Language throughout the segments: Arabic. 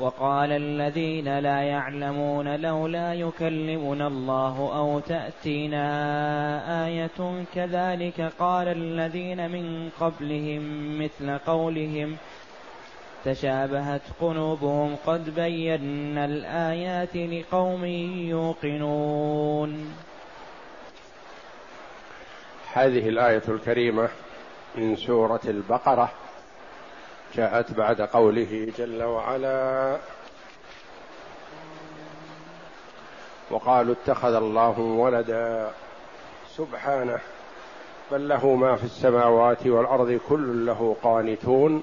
وقال الذين لا يعلمون لولا يكلمنا الله أو تأتينا آية كذلك قال الذين من قبلهم مثل قولهم تشابهت قلوبهم قد بينا الآيات لقوم يوقنون. هذه الآية الكريمة من سورة البقرة. جاءت بعد قوله جل وعلا وقالوا اتخذ الله ولدا سبحانه بل له ما في السماوات والأرض كل له قانتون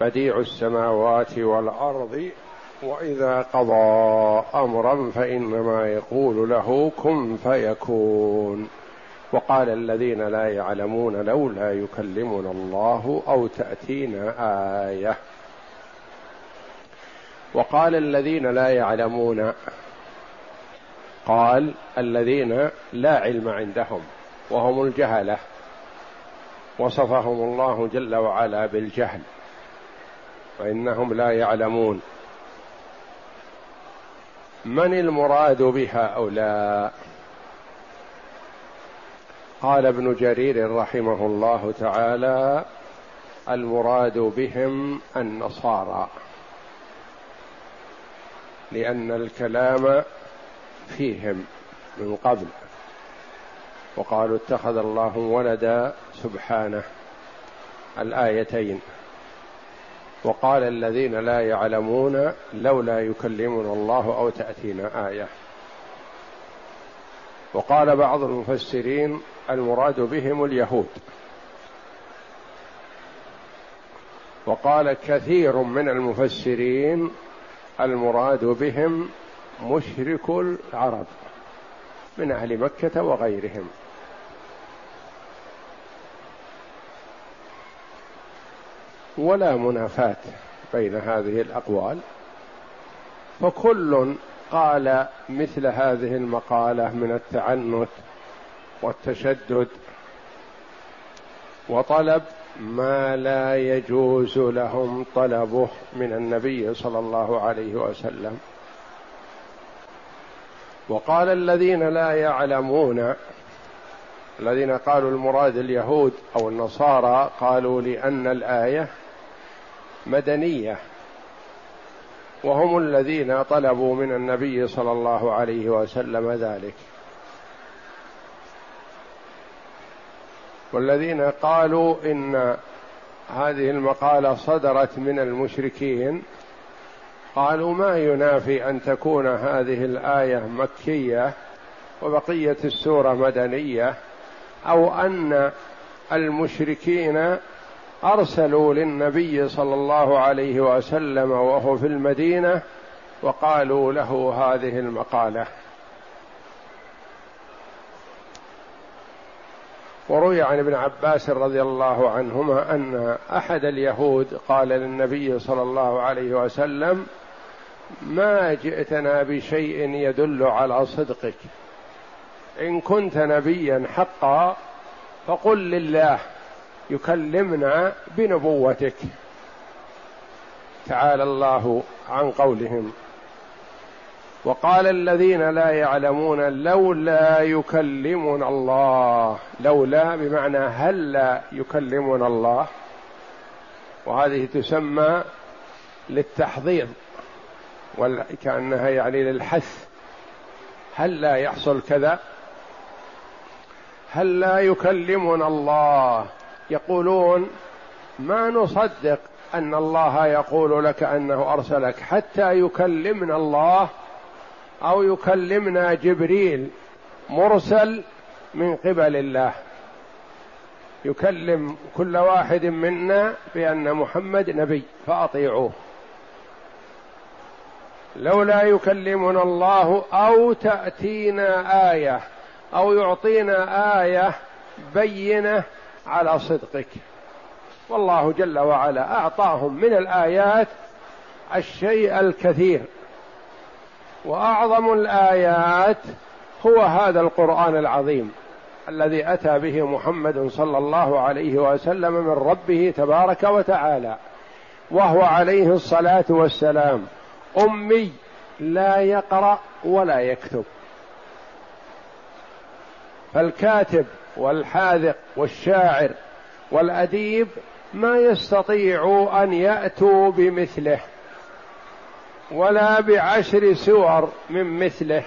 بديع السماوات والأرض وإذا قضى أمرا فإنما يقول له كن فيكون وقال الذين لا يعلمون لولا يكلمنا الله أو تأتينا آية. وقال الذين لا يعلمون قال الذين لا علم عندهم وهم الجهلة. وصفهم الله جل وعلا بالجهل فانهم لا يعلمون. من المراد بهؤلاء؟ قال ابن جرير رحمه الله تعالى المراد بهم النصارى لأن الكلام فيهم من قبل وقالوا اتخذ الله ولدا سبحانه الآيتين. وقال الذين لا يعلمون لولا يكلمنا الله أو تأتينا آية. وقال بعض المفسرين المراد بهم اليهود. وقال كثير من المفسرين المراد بهم مشرك العرب من أهل مكة وغيرهم. ولا منافاة بين هذه الأقوال فكل قال مثل هذه المقالة من التعنت والتشدد. وطلب ما لا يجوز لهم طلبه من النبي صلى الله عليه وسلم. وقال الذين لا يعلمون الذين قالوا المراد اليهود أو النصارى قالوا لأن الآية مدنية. وهم الذين طلبوا من النبي صلى الله عليه وسلم ذلك. والذين قالوا إن هذه المقالة صدرت من المشركين قالوا ما ينافي أن تكون هذه الآية مكية وبقية السورة مدنية أو أن المشركين أرسلوا للنبي صلى الله عليه وسلم وهو في المدينة وقالوا له هذه المقالة. وروي عن ابن عباس رضي الله عنهما أن أحد اليهود قال للنبي صلى الله عليه وسلم ما جئتنا بشيء يدل على صدقك. إن كنت نبيا حقا فقل لله. يكلمنا بنبوتك. تعالى الله عن قولهم. وقال الذين لا يعلمون لولا يكلمنا الله. لولا بمعنى هل يكلمنا الله. وهذه تسمى للتحضيض. وكأنها يعني للحث. هل لا يحصل كذا؟ هل لا يكلمنا الله؟ يقولون ما نصدق أن الله يقول لك أنه أرسلك حتى يكلمنا الله أو يكلمنا جبريل مرسل من قبل الله. يكلم كل واحد منا بأن محمد نبي فأطيعوه. لولا يكلمنا الله أو تأتينا آية أو يعطينا آية بينة على صدقك. والله جل وعلا أعطاهم من الآيات الشيء الكثير. وأعظم الآيات هو هذا القرآن العظيم الذي أتى به محمد صلى الله عليه وسلم من ربه تبارك وتعالى وهو عليه الصلاة والسلام. أمي لا يقرأ ولا يكتب. فالكاتب والحاذق والشاعر والأديب ما يستطيعوا أن يأتوا بمثله ولا بعشر سور من مثله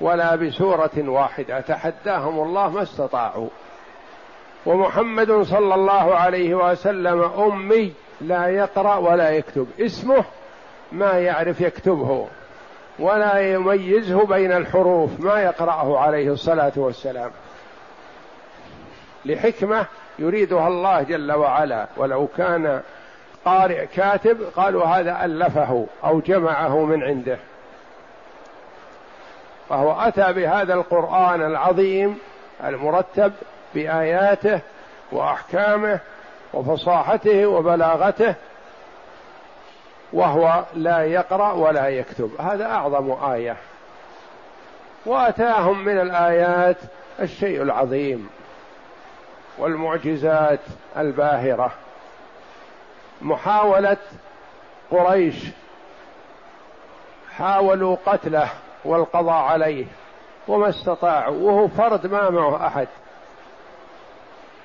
ولا بسورة واحدة. تحداهم الله ما استطاعوا. ومحمد صلى الله عليه وسلم أمي لا يقرأ ولا يكتب. اسمه ما يعرف يكتبه ولا يميزه بين الحروف ما يقرأه عليه الصلاة والسلام. لحكمة يريدها الله جل وعلا. ولو كان قارئ كاتب قالوا هذا ألفه أو جمعه من عنده. فهو أتى بهذا القرآن العظيم المرتب بآياته وأحكامه وفصاحته وبلاغته وهو لا يقرأ ولا يكتب. هذا أعظم آية. وأتاهم من الآيات الشيء العظيم. والمعجزات الباهرة. محاولة قريش حاولوا قتله والقضاء عليه وما استطاعوا وهو فرد ما معه أحد.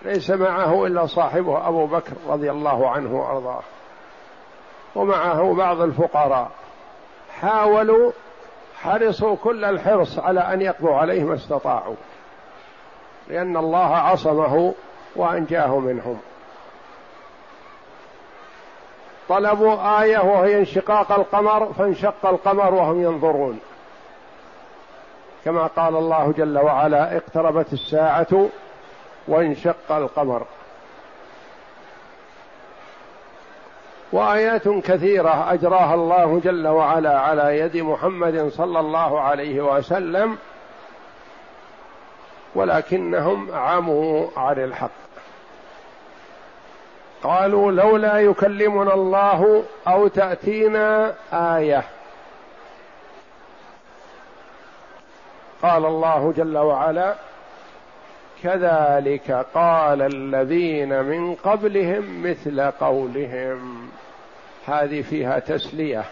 ليس معه إلا صاحبه أبو بكر رضي الله عنه وأرضاه. ومعه بعض الفقراء. حاولوا حرصوا كل الحرص على أن يقضوا عليه ما استطاعوا. لأن الله عصمه وأنجاه منهم. طلبوا آية وهي انشقاق القمر فانشق القمر وهم ينظرون. كما قال الله جل وعلا اقتربت الساعة وانشق القمر. وآيات كثيرة أجراها الله جل وعلا على يد محمد صلى الله عليه وسلم. ولكنهم عموا عن الحق. قالوا لولا يكلمنا الله أو تأتينا آية. قال الله جل وعلا كذلك قال الذين من قبلهم مثل قولهم. هذه فيها تسلية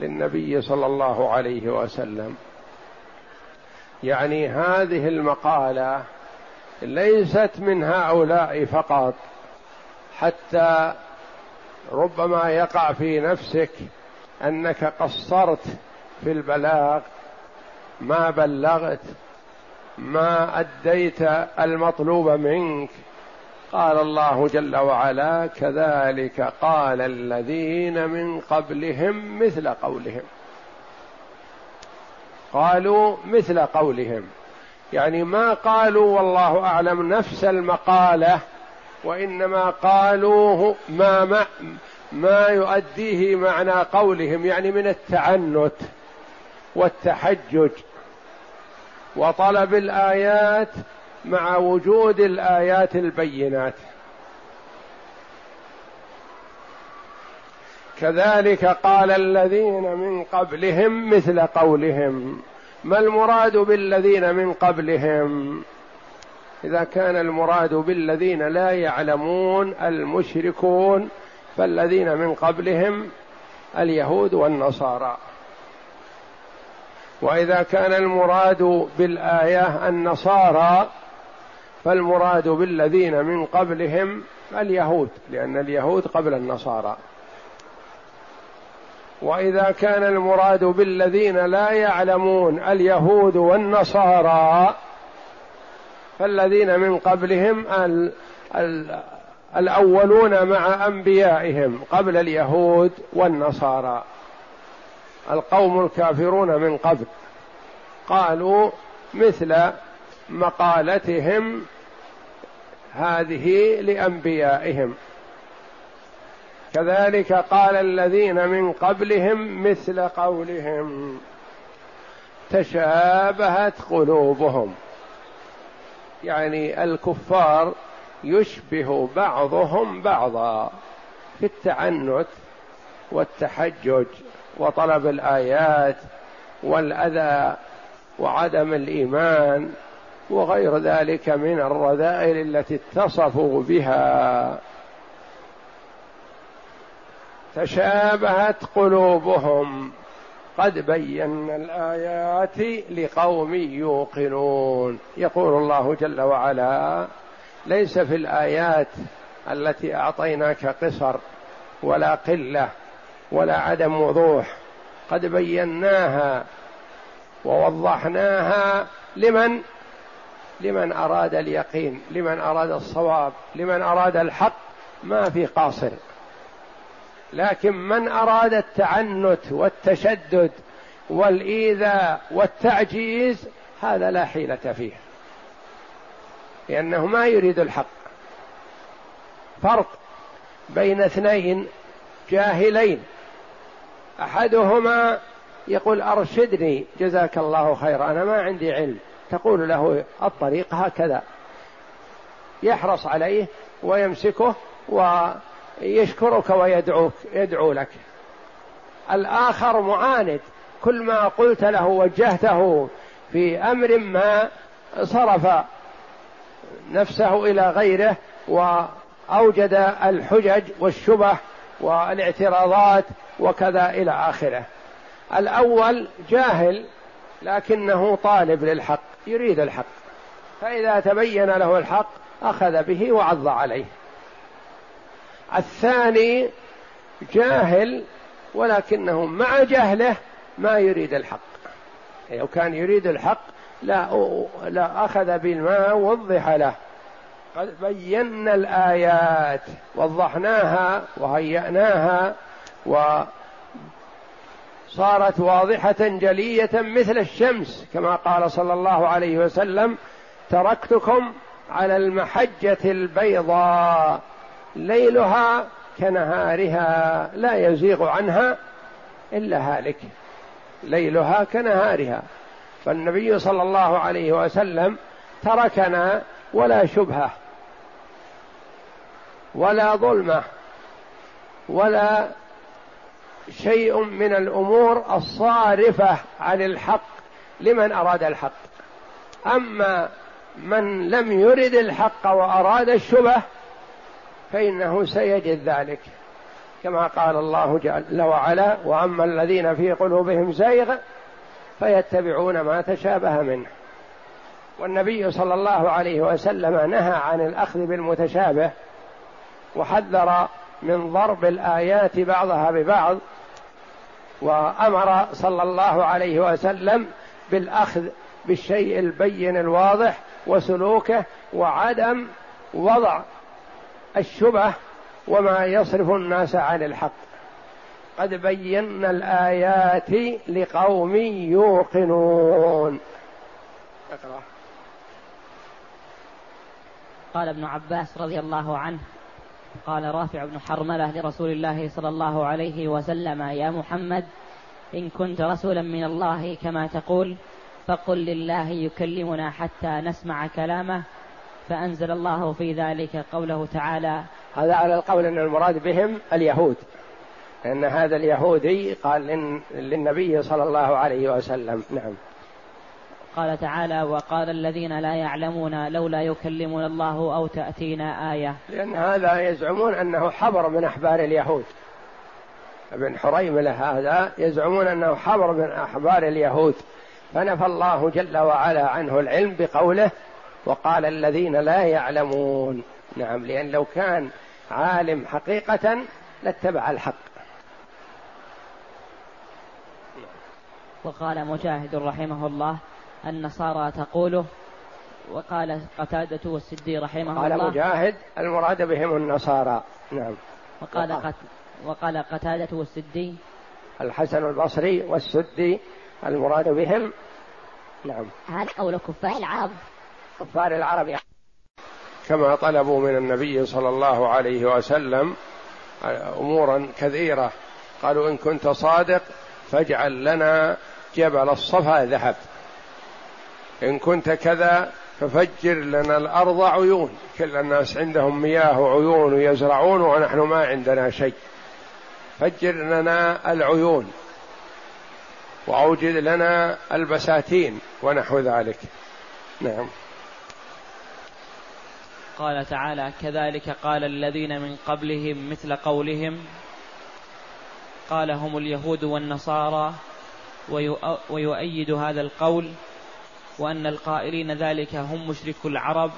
للنبي صلى الله عليه وسلم. يعني هذه المقالة ليست من هؤلاء فقط حتى ربما يقع في نفسك أنك قصرت في البلاغ ما بلغت ما أديت المطلوب منك. قال الله جل وعلا كذلك قال الذين من قبلهم مثل قولهم. قالوا مثل قولهم. يعني ما قالوا والله أعلم نفس المقالة وإنما قالوه ما ما, ما يؤديه معنى قولهم يعني من التعنت والتحجج. وطلب الآيات مع وجود الآيات البينات. كذلك قال الذين من قبلهم مثل قولهم. ما المراد بالذين من قبلهم؟ إذا كان المراد بالذين لا يعلمون المشركون فالذين من قبلهم اليهود والنصارى. وإذا كان المراد بالآية النصارى فالمراد بالذين من قبلهم اليهود لأن اليهود قبل النصارى. وإذا كان المراد بالذين لا يعلمون اليهود والنصارى فالذين من قبلهم ال ال الأولون مع أنبيائهم قبل اليهود والنصارى. القوم الكافرون من قبل. قالوا مثل مقالتهم هذه لأنبيائهم. كذلك قال الذين من قبلهم مثل قولهم. تشابهت قلوبهم. يعني الكفار يشبه بعضهم بعضا في التعنت والتحجج وطلب الآيات والأذى وعدم الإيمان وغير ذلك من الرذائل التي اتصفوا بها. تشابهت قلوبهم. قد بينا الآيات لقوم يوقنون. يقول الله جل وعلا ليس في الآيات التي أعطيناك قصر ولا قلة ولا عدم وضوح. قد بيناها ووضحناها لمن؟ لمن أراد اليقين لمن أراد الصواب لمن أراد الحق. ما في قاصر. لكن من أراد التعنت والتشدد والإيذاء والتعجيز هذا لا حيلة فيه. لأنه ما يريد الحق. فرق بين اثنين جاهلين. أحدهما يقول أرشدني جزاك الله خيرا أنا ما عندي علم. تقول له الطريق هكذا. يحرص عليه ويمسكه ويشكرك ويدعوك يدعو لك. الآخر معاند. كل ما قلت له وجهته في أمر ما صرف نفسه إلى غيره وأوجد الحجج والشبه والاعتراضات وكذا إلى آخره. الأول جاهل لكنه طالب للحق يريد الحق. فإذا تبين له الحق أخذ به وعض عليه. الثاني جاهل ولكنه مع جهله ما يريد الحق. لو كان يريد الحق لا لا أخذ بالماء ووضح له. قد بينا الآيات وضحناها وهيأناها صارت واضحة جلية مثل الشمس كما قال صلى الله عليه وسلم تركتكم على المحجة البيضاء ليلها كنهارها لا يزيغ عنها إلا هالك. ليلها كنهارها. فالنبي صلى الله عليه وسلم تركنا ولا شبهة ولا ظلمة ولا شيء من الأمور الصارفة عن الحق لمن أراد الحق. أما من لم يرد الحق وأراد الشبه فإنه سيجد ذلك. كما قال الله جل وعلا وأما الذين في قلوبهم زيغ فيتبعون ما تشابه منه. والنبي صلى الله عليه وسلم نهى عن الأخذ بالمتشابه وحذر من ضرب الآيات بعضها ببعض وأمر صلى الله عليه وسلم بالأخذ بالشيء البين الواضح وسلوكه وعدم وضع الشبه وما يصرف الناس عن الحق قد بينا الآيات لقوم يوقنون اقرأ. قال ابن عباس رضي الله عنه قال رافع بن حرملة لرسول الله صلى الله عليه وسلم يا محمد إن كنت رسولا من الله كما تقول فقل لله يكلمنا حتى نسمع كلامه فأنزل الله في ذلك قوله تعالى هذا على القول أن المراد بهم اليهود. أن هذا اليهودي قال للنبي صلى الله عليه وسلم. نعم. قال تعالى وقال الذين لا يعلمون لولا يكلمنا الله أو تأتينا آية. لأن هذا يزعمون أنه حبر من أحبار اليهود. ابن حريملة هذا يزعمون أنه حبر من أحبار اليهود. فنفى الله جل وعلا عنه العلم بقوله وقال الذين لا يعلمون. نعم لأن لو كان عالم حقيقة لاتبع الحق. وقال مجاهد رحمه الله النصارى تقوله وقال قتادة والسدي رحمه قال الله. قال مجاهد المراد بهم النصارى. نعم. وقال قت وقال قتادة والسدي. الحسن البصري والسدي المراد بهم. نعم. هذا قول كفار العرب كفار العرب. كما طلبوا من النبي صلى الله عليه وسلم أمورا كثيرة. قالوا إن كنت صادق فاجعل لنا جبل الصفا ذهب. إن كنت كذا ففجر لنا الأرض عيون. كل الناس عندهم مياه وعيون ويزرعون ونحن ما عندنا شيء. فجر لنا العيون وأوجد لنا البساتين ونحو ذلك. نعم. قال تعالى كذلك قال الذين من قبلهم مثل قولهم قال هم اليهود والنصارى ويؤيد هذا القول وأن القائلين ذلك هم مشركو العرب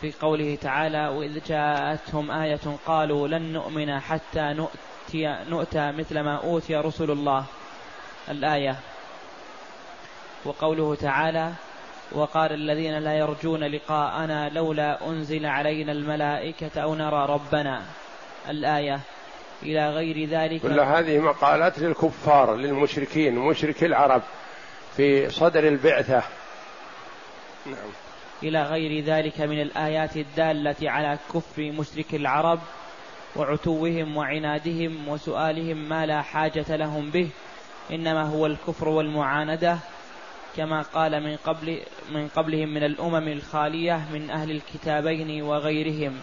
في قوله تعالى وإذ جاءتهم آية قالوا لن نؤمن حتى نؤتي, نؤتى مثل ما أوتي رسل الله الآية. وقوله تعالى وقال الذين لا يرجون لقاءنا لولا أنزل علينا الملائكة أو نرى ربنا. الآية إلى غير ذلك. كل هذه مقالات للكفار للمشركين مشركي العرب في صدر البعثة. نعم. إلى غير ذلك من الآيات الدالة على كفر مشرك العرب وعتوهم وعنادهم وسؤالهم ما لا حاجة لهم به إنما هو الكفر والمعاندة كما قال من قبل من قبلهم من الأمم الخالية من أهل الكتابين وغيرهم.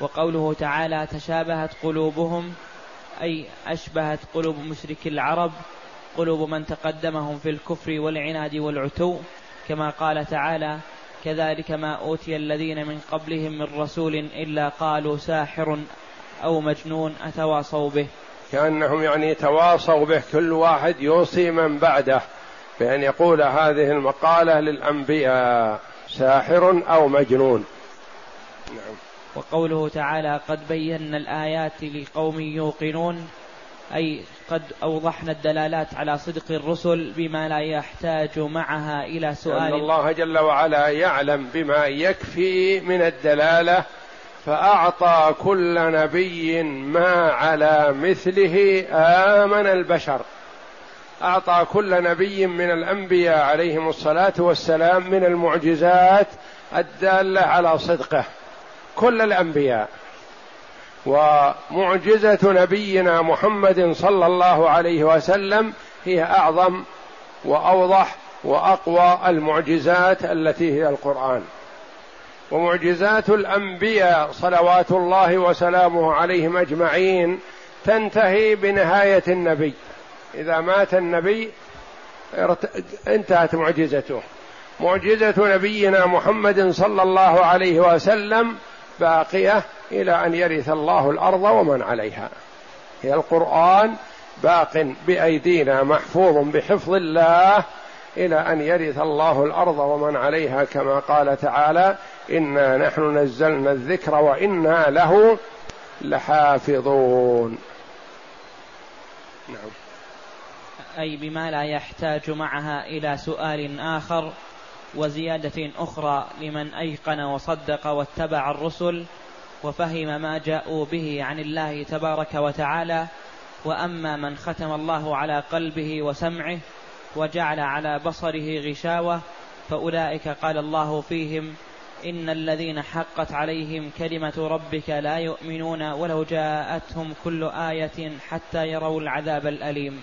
وقوله تعالى تشابهت قلوبهم أي أشبهت قلوب مشرك العرب قلوب من تقدمهم في الكفر والعناد والعتو كما قال تعالى كذلك ما أوتي الذين من قبلهم من رسول إلا قالوا ساحر أو مجنون أتواصوا به. كأنهم يعني تواصوا به كل واحد يوصي من بعده. بأن يقول هذه المقالة للأنبياء ساحر أو مجنون. نعم. وقوله تعالى قد بينا الآيات لقوم يوقنون أي قد أوضحنا الدلالات على صدق الرسل بما لا يحتاج معها إلى سؤال. أن الله جل وعلا يعلم بما يكفي من الدلالة فأعطى كل نبي ما على مثله آمن البشر. أعطى كل نبي من الأنبياء عليهم الصلاة والسلام من المعجزات الدالة على صدقه. كل الأنبياء. ومعجزة نبينا محمد صلى الله عليه وسلم هي أعظم وأوضح وأقوى المعجزات التي هي القرآن. ومعجزات الأنبياء صلوات الله وسلامه عليهم أجمعين تنتهي بنهاية النبي. إذا مات النبي انتهت معجزته. معجزة نبينا محمد صلى الله عليه وسلم باقية إلى أن يرث الله الأرض ومن عليها. هي القرآن باق بأيدينا محفوظ بحفظ الله إلى أن يرث الله الأرض ومن عليها كما قال تعالى إنا نحن نزلنا الذكر وإنا له لحافظون. نعم. أي بما لا يحتاج معها إلى سؤال آخر وزيادة أخرى لمن أيقن وصدق واتبع الرسل وفهم ما جاءوا به عن الله تبارك وتعالى وأما من ختم الله على قلبه وسمعه وجعل على بصره غشاوة فأولئك قال الله فيهم إن الذين حقت عليهم كلمة ربك لا يؤمنون ولو جاءتهم كل آية حتى يروا العذاب الأليم.